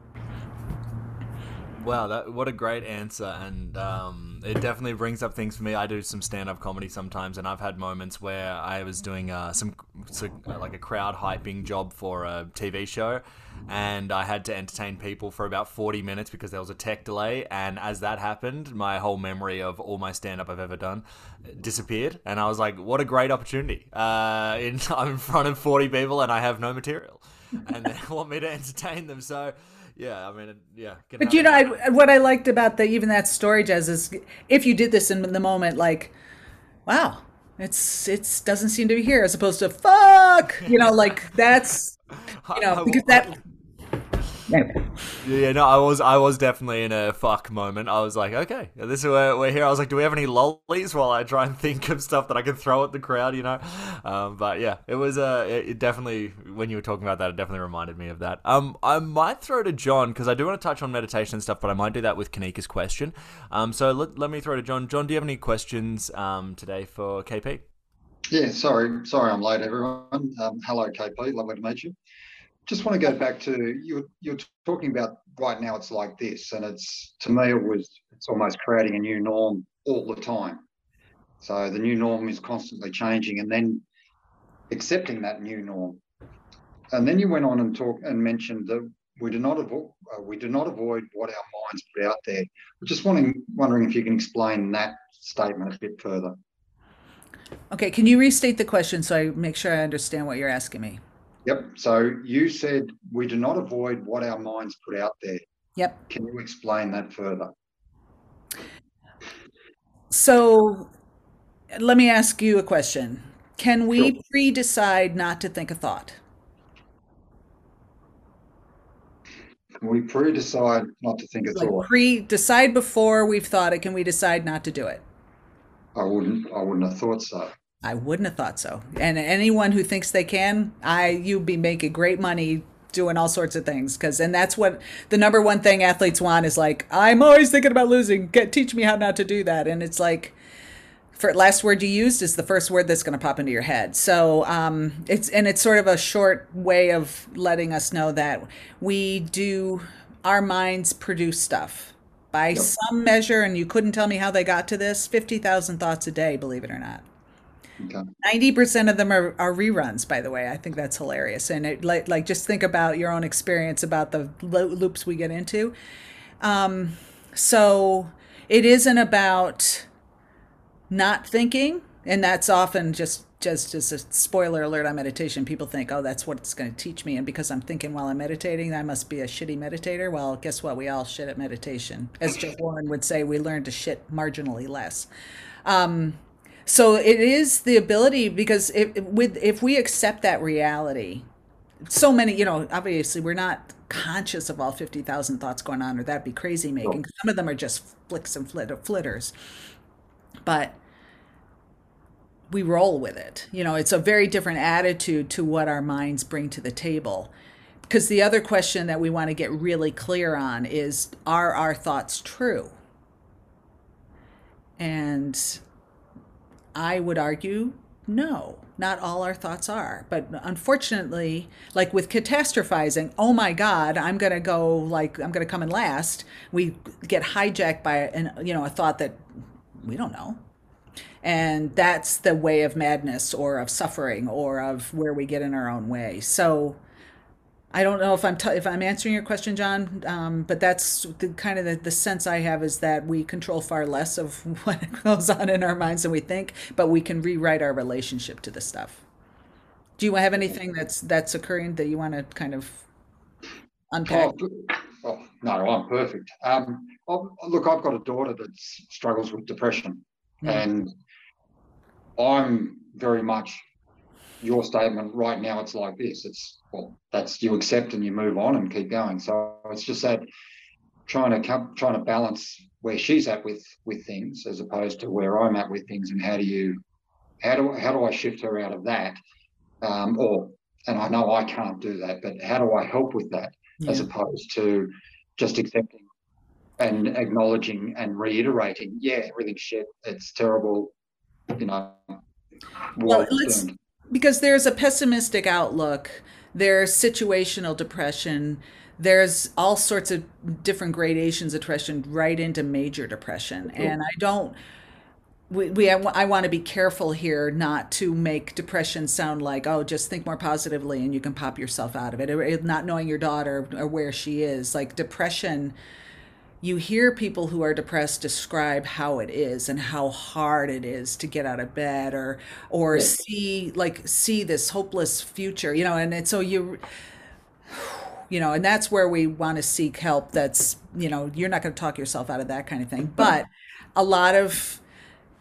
Wow, that what a great answer, and um, it definitely brings up things for me. I do some stand-up comedy sometimes, and I've had moments where I was doing uh, some so, like a crowd hyping job for a TV show, and I had to entertain people for about forty minutes because there was a tech delay. And as that happened, my whole memory of all my stand-up I've ever done disappeared, and I was like, "What a great opportunity! Uh, in, [laughs] I'm in front of forty people, and I have no material, and they [laughs] want me to entertain them." So yeah, I mean, yeah. But you know, I, what I liked about the even that story, Jez, is if you did this in the moment, like, wow, it's it's doesn't seem to be here, as opposed to fuck, you know, like that's [laughs] you know because that Anyway. Yeah, no, I was I was definitely in a fuck moment. I was like, okay, this is where we're here. I was like, do we have any lollies while I try and think of stuff that I can throw at the crowd, you know? Um, but yeah, it was uh, it, it definitely when you were talking about that, it definitely reminded me of that. Um, I might throw to John because I do want to touch on meditation and stuff, but I might do that with Kanika's question. Um, so let, let me throw to John. John, do you have any questions um today for KP? Yeah, sorry, sorry, I'm late, everyone. Um, hello, KP, lovely to meet you just want to go back to you. You're talking about right now. It's like this, and it's to me, it was it's almost creating a new norm all the time. So the new norm is constantly changing, and then accepting that new norm. And then you went on and talked and mentioned that we do not avoid uh, we do not avoid what our minds put out there. I'm just wondering wondering if you can explain that statement a bit further. Okay, can you restate the question so I make sure I understand what you're asking me? Yep. So you said we do not avoid what our minds put out there. Yep. Can you explain that further? So let me ask you a question. Can we sure. pre decide not to think a thought? Can we pre decide not to think a like thought? Pre decide before we've thought it. Can we decide not to do it? I wouldn't I wouldn't have thought so. I wouldn't have thought so. And anyone who thinks they can, I you'd be making great money doing all sorts of things because and that's what the number one thing athletes want is like I'm always thinking about losing. Get teach me how not to do that. And it's like for last word you used is the first word that's going to pop into your head. So um, it's and it's sort of a short way of letting us know that we do our minds produce stuff by yep. some measure, and you couldn't tell me how they got to this. Fifty thousand thoughts a day, believe it or not. Ninety percent of them are, are reruns, by the way. I think that's hilarious, and it like like just think about your own experience about the lo- loops we get into. Um, so it isn't about not thinking, and that's often just just as a spoiler alert on meditation. People think, oh, that's what it's going to teach me, and because I'm thinking while I'm meditating, I must be a shitty meditator. Well, guess what? We all shit at meditation, as Jeff Warren would say. We learn to shit marginally less. Um, so it is the ability because if with if we accept that reality so many you know obviously we're not conscious of all 50,000 thoughts going on or that'd be crazy making. Some of them are just flicks and flitter, flitters. But we roll with it. You know it's a very different attitude to what our minds bring to the table. Because the other question that we want to get really clear on is are our thoughts true? And I would argue no, not all our thoughts are. But unfortunately, like with catastrophizing, oh my God, I'm going to go like, I'm going to come in last. We get hijacked by an, you know, a thought that we don't know. And that's the way of madness or of suffering or of where we get in our own way. So, I don't know if I'm t- if I'm answering your question, John, um, but that's the kind of the, the sense I have is that we control far less of [laughs] what goes on in our minds than we think, but we can rewrite our relationship to the stuff. Do you have anything that's that's occurring that you want to kind of unpack? Oh, oh no, I'm perfect. Um, I'll, look, I've got a daughter that struggles with depression, mm. and I'm very much your statement right now it's like this. It's well that's you accept and you move on and keep going. So it's just that trying to come trying to balance where she's at with with things as opposed to where i'm at with things and how do you how do how do i shift her out of that? Um, or and i know i can't do that but how do i help with that yeah. as opposed to just accepting and acknowledging and reiterating yeah everything's shit. It's terrible. You know well let's because there's a pessimistic outlook there's situational depression there's all sorts of different gradations of depression right into major depression. And i don't we, we I want to be careful here not to make depression sound like oh just think more positively and you can pop yourself out of it. Or not knowing your daughter or where she is. Like depression you hear people who are depressed describe how it is and how hard it is to get out of bed or or yeah. see like see this hopeless future you know and, and so you you know and that's where we want to seek help that's you know you're not going to talk yourself out of that kind of thing. Mm-hmm. But a lot of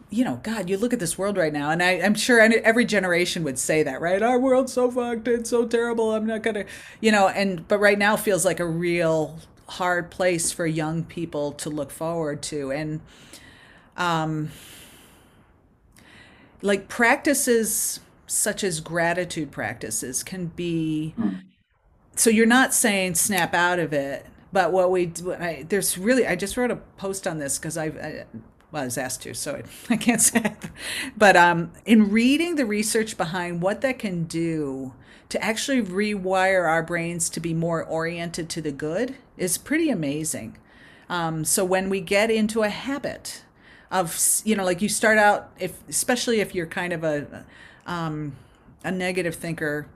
you know god you look at this world right now and I, i'm sure every generation would say that right? Our world's so fucked it's so terrible i'm not gonna you know and but right now feels like a real hard place for young people to look forward to and um like practices such as gratitude practices can be so you're not saying snap out of it but what we do I, there's really i just wrote a post on this because i've I, well, I was asked to, so I, [laughs] I can't say it. But um, in reading the research behind what that can do to actually rewire our brains to be more oriented to the good is pretty amazing. Um, so when we get into a habit of, you know, like you start out, if especially if you're kind of a um, a negative thinker,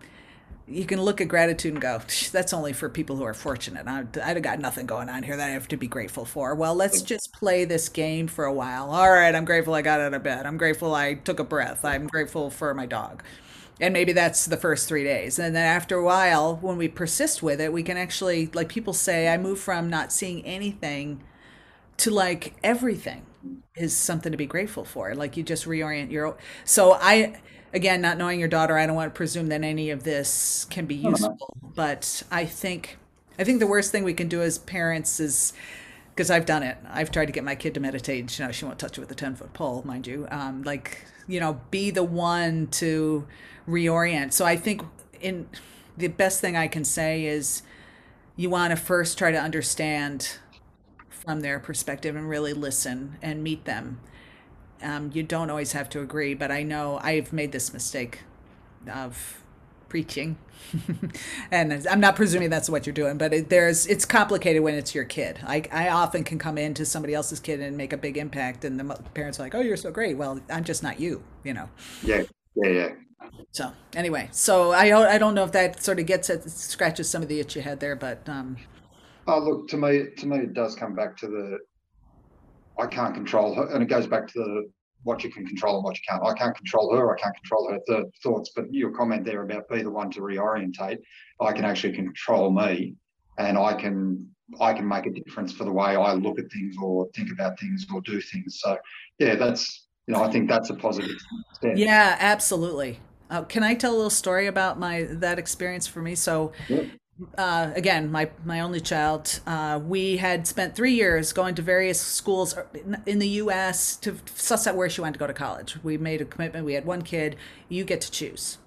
you can look at gratitude and go, that's only for people who are fortunate. I, I've got nothing going on here that I have to be grateful for. Well, let's just play this game for a while. All right, I'm grateful I got out of bed. I'm grateful I took a breath. I'm grateful for my dog. And maybe that's the first three days. And then after a while, when we persist with it, we can actually, like people say, I move from not seeing anything to like everything is something to be grateful for. Like you just reorient your. So I again, not knowing your daughter, I don't want to presume that any of this can be uh-huh. useful. But I think I think the worst thing we can do as parents is because I've done it. I've tried to get my kid to meditate. You know, she won't touch it with a ten foot pole, mind you. Um, like you know, be the one to reorient. So I think in the best thing I can say is you want to first try to understand from their perspective and really listen and meet them um, you don't always have to agree, but I know I've made this mistake of preaching, [laughs] and I'm not presuming that's what you're doing, but it, there's it's complicated when it's your kid. I I often can come into somebody else's kid and make a big impact, and the parents are like, "Oh, you're so great." Well, I'm just not you, you know. Yeah, yeah, yeah. So anyway, so I I don't know if that sort of gets at scratches some of the itch you had there, but um. Oh look, to me, to me, it does come back to the I can't control her. And it goes back to the what you can control and what you can't. I can't control her. I can't control her th- thoughts. But your comment there about be the one to reorientate, I can actually control me, and I can I can make a difference for the way I look at things or think about things or do things. So yeah, that's you know I think that's a positive step. Yeah, absolutely. Uh, can I tell a little story about my that experience for me? So. Yeah uh, again, my my only child, uh, we had spent three years going to various schools in the U.S. to suss out where she wanted to go to college. We made a commitment. We had one kid. You get to choose,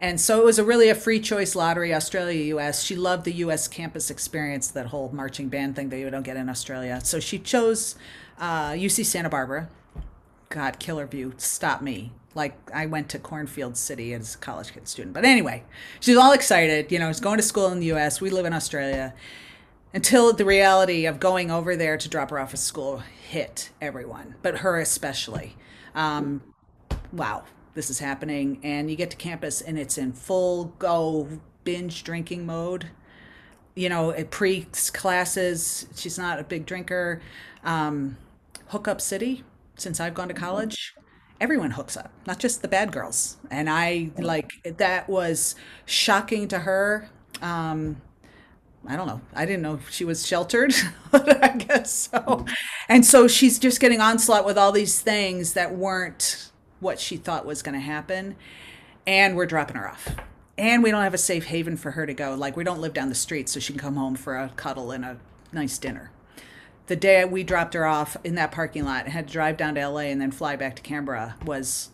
and so it was a really a free choice lottery. Australia, U.S. She loved the U.S. campus experience, that whole marching band thing that you don't get in Australia. So she chose uh, UC Santa Barbara. God, killer view. Stop me like I went to Cornfield City as a college kid student. But anyway, she's all excited. You know, she's going to school in the U.S. We live in Australia. Until the reality of going over there to drop her off at school hit everyone, but her especially. Um, wow, this is happening. And you get to campus and it's in full go binge drinking mode. You know, at pre classes, she's not a big drinker. Um, hookup city, since I've gone to college, everyone hooks up, not just the bad girls. And I like that was shocking to her. Um, I don't know. I didn't know she was sheltered, [laughs] I guess so. And so she's just getting onslaught with all these things that weren't what she thought was going to happen. And we're dropping her off. And we don't have a safe haven for her to go. Like, we don't live down the street so she can come home for a cuddle and a nice dinner the day we dropped her off in that parking lot and had to drive down to LA and then fly back to Canberra was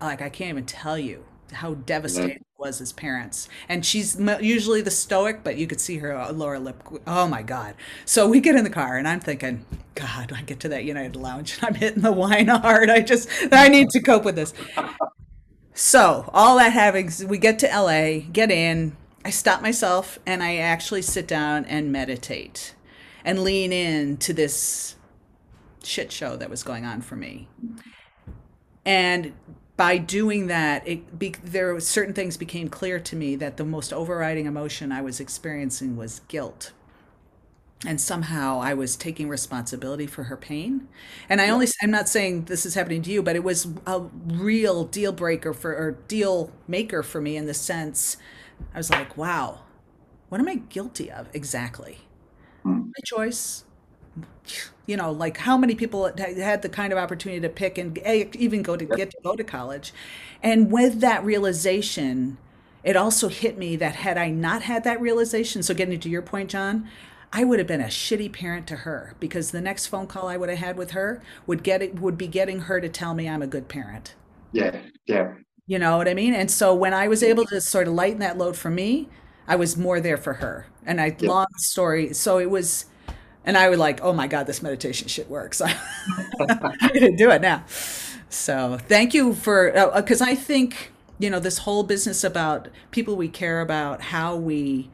like I can't even tell you how devastating it was as parents. And she's usually the stoic, but you could see her uh, lower lip. Oh my God. So we get in the car and I'm thinking, God, I get to that United Lounge and I'm hitting the wine hard. I just, I need to cope with this. So, all that having, we get to LA, get in, I stop myself and I actually sit down and meditate and lean in to this shit show that was going on for me. And by doing that, it be, there were certain things became clear to me that the most overriding emotion I was experiencing was guilt and somehow I was taking responsibility for her pain. And I only I'm not saying this is happening to you, but it was a real deal breaker for or deal maker for me in the sense I was like, wow, what am I guilty of exactly? Hmm. My choice. You know, like how many people had the kind of opportunity to pick and even go to get to go to college. And with that realization, it also hit me that had I not had that realization, so getting to your point, John, I would have been a shitty parent to her because the next phone call I would have had with her would get it would be getting her to tell me I'm a good parent. Yeah, yeah. You know what I mean? And so when I was able to sort of lighten that load for me, I was more there for her. And I yeah. long story. So it was and I was like, oh my God, this meditation shit works. [laughs] I'm gonna do it now. So thank you for because uh, I think you know this whole business about people we care about, how we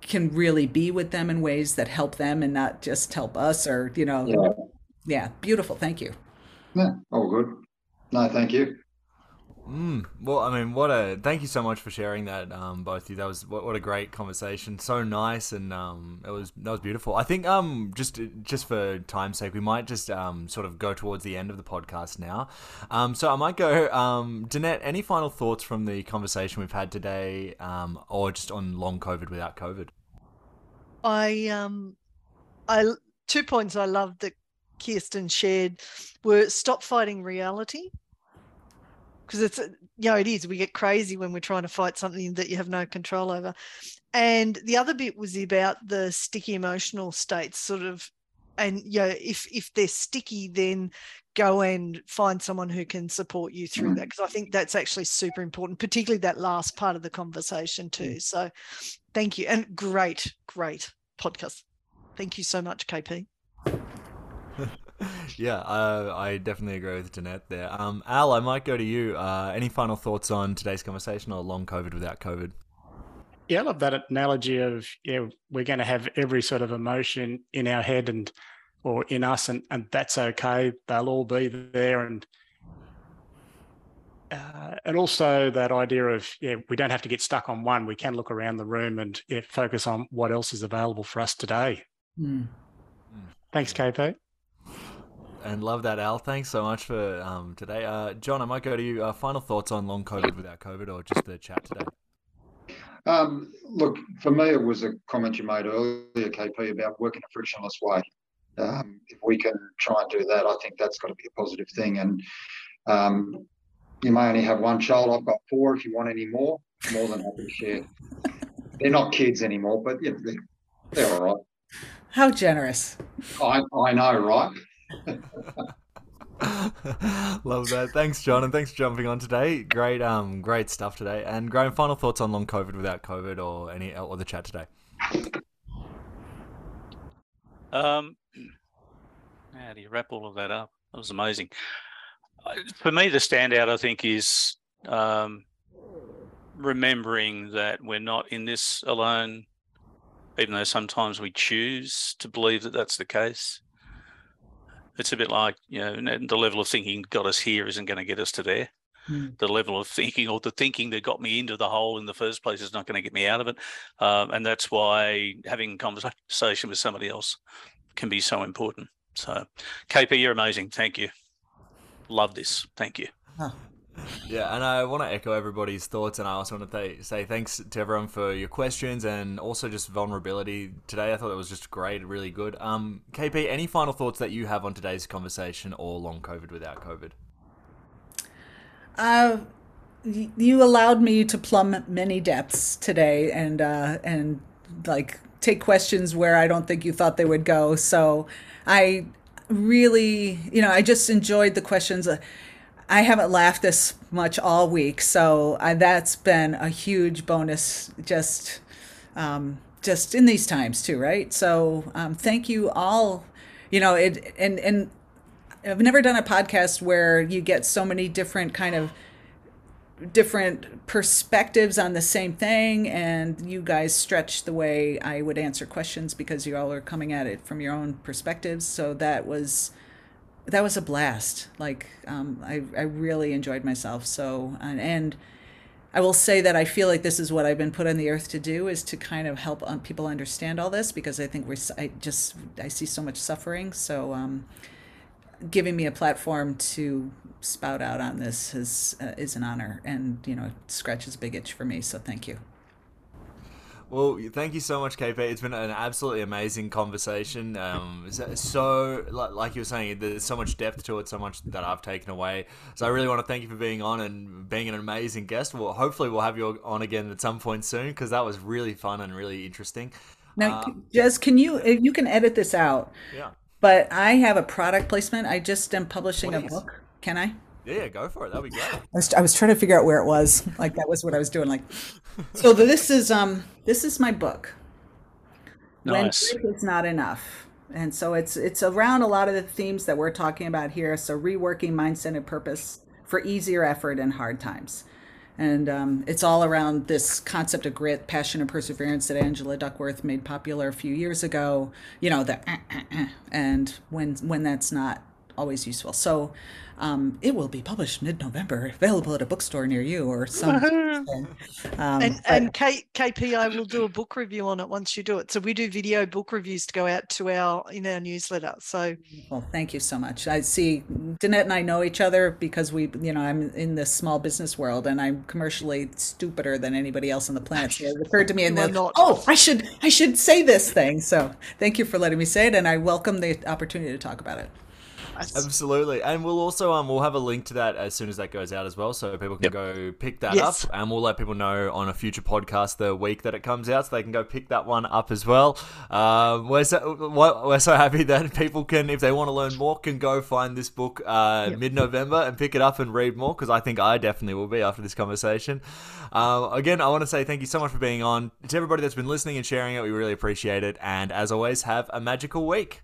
can really be with them in ways that help them and not just help us or you know yeah, yeah beautiful thank you yeah all good no thank you Mm, well, I mean, what a thank you so much for sharing that, um, both of you. That was what, what a great conversation. So nice, and um, it was that was beautiful. I think um, just just for time's sake, we might just um, sort of go towards the end of the podcast now. Um, so I might go, um, Danette. Any final thoughts from the conversation we've had today, um, or just on long COVID without COVID? I um, I two points I loved that Kirsten shared were stop fighting reality because it's you know it is we get crazy when we're trying to fight something that you have no control over. And the other bit was about the sticky emotional states sort of and you know if if they're sticky then go and find someone who can support you through mm. that because i think that's actually super important particularly that last part of the conversation too. Mm. So thank you and great great podcast. Thank you so much kp [laughs] yeah, uh, I definitely agree with Danette there. Um, Al, I might go to you. Uh, any final thoughts on today's conversation or long COVID without COVID? Yeah, I love that analogy of yeah, we're going to have every sort of emotion in our head and or in us, and and that's okay. They'll all be there, and uh, and also that idea of yeah, we don't have to get stuck on one. We can look around the room and yeah, focus on what else is available for us today. Mm. Thanks, KP and love that, Al. Thanks so much for um, today. Uh, John, I might go to you. Uh, final thoughts on long COVID without COVID or just the chat today? Um, look, for me, it was a comment you made earlier, KP, about working a frictionless way. Um, if we can try and do that, I think that's got to be a positive thing. And um, you may only have one child. I've got four. If you want any more, more than happy to share. They're not kids anymore, but yeah, they're, they're all right. How generous. I, I know, right? [laughs] Love that. Thanks, John, and thanks for jumping on today. Great, um, great stuff today. And Graham, final thoughts on long COVID without COVID, or any or the chat today. Um, how do you wrap all of that up? That was amazing. For me, the standout, I think, is um, remembering that we're not in this alone, even though sometimes we choose to believe that that's the case it's a bit like you know the level of thinking got us here isn't going to get us to there. Mm. the level of thinking or the thinking that got me into the hole in the first place is not going to get me out of it. Um, and that's why having conversation with somebody else can be so important. So kp you're amazing. Thank you. Love this. Thank you. Huh. Yeah, and I want to echo everybody's thoughts, and I also want to th- say thanks to everyone for your questions and also just vulnerability today. I thought it was just great, really good. Um, KP, any final thoughts that you have on today's conversation or long COVID without COVID? Uh, you allowed me to plumb many depths today, and uh, and like take questions where I don't think you thought they would go. So I really, you know, I just enjoyed the questions. Uh, I haven't laughed this much all week, so I, that's been a huge bonus. Just, um, just in these times too, right? So, um, thank you all. You know, it and and I've never done a podcast where you get so many different kind of different perspectives on the same thing and you guys stretch the way I would answer questions because you all are coming at it from your own perspectives so that was that was a blast like um, I, I really enjoyed myself so and, and I will say that I feel like this is what I've been put on the earth to do is to kind of help um, people understand all this because I think we're I just I see so much suffering so um, giving me a platform to spout out on this is uh, is an honor, and you know, it scratches a big itch for me. So thank you. Well, thank you so much, KP. It's been an absolutely amazing conversation. Um, so, like you were saying, there's so much depth to it, so much that I've taken away. So, I really want to thank you for being on and being an amazing guest. Well, hopefully, we'll have you on again at some point soon because that was really fun and really interesting. Now, um, Jez, can you you can edit this out? Yeah. But I have a product placement. I just am publishing Please. a book. Can I? Yeah, yeah, go for it. That'd be great. I was, I was trying to figure out where it was. Like that was what I was doing. Like, so this is um this is my book. Nice. When is not enough, and so it's it's around a lot of the themes that we're talking about here. So reworking mindset and purpose for easier effort in hard times, and um, it's all around this concept of grit, passion, and perseverance that Angela Duckworth made popular a few years ago. You know the uh, uh, uh, and when when that's not always useful. So um, it will be published mid-November, available at a bookstore near you or some. um, and and K, KPI will do a book review on it once you do it. So we do video book reviews to go out to our in our newsletter. So well, thank you so much. I see Danette and I know each other because we, you know, I'm in the small business world and I'm commercially stupider than anybody else on the planet. So it [laughs] occurred to me and then, oh, I should I should say this thing. So thank you for letting me say it, and I welcome the opportunity to talk about it. Absolutely, and we'll also um we'll have a link to that as soon as that goes out as well, so people can yep. go pick that yes. up, and we'll let people know on a future podcast the week that it comes out, so they can go pick that one up as well. Um, we're so we're so happy [laughs] that people can, if they want to learn more, can go find this book uh, yep. mid November and pick it up and read more because I think I definitely will be after this conversation. Um, again, I want to say thank you so much for being on. To everybody that's been listening and sharing it, we really appreciate it. And as always, have a magical week.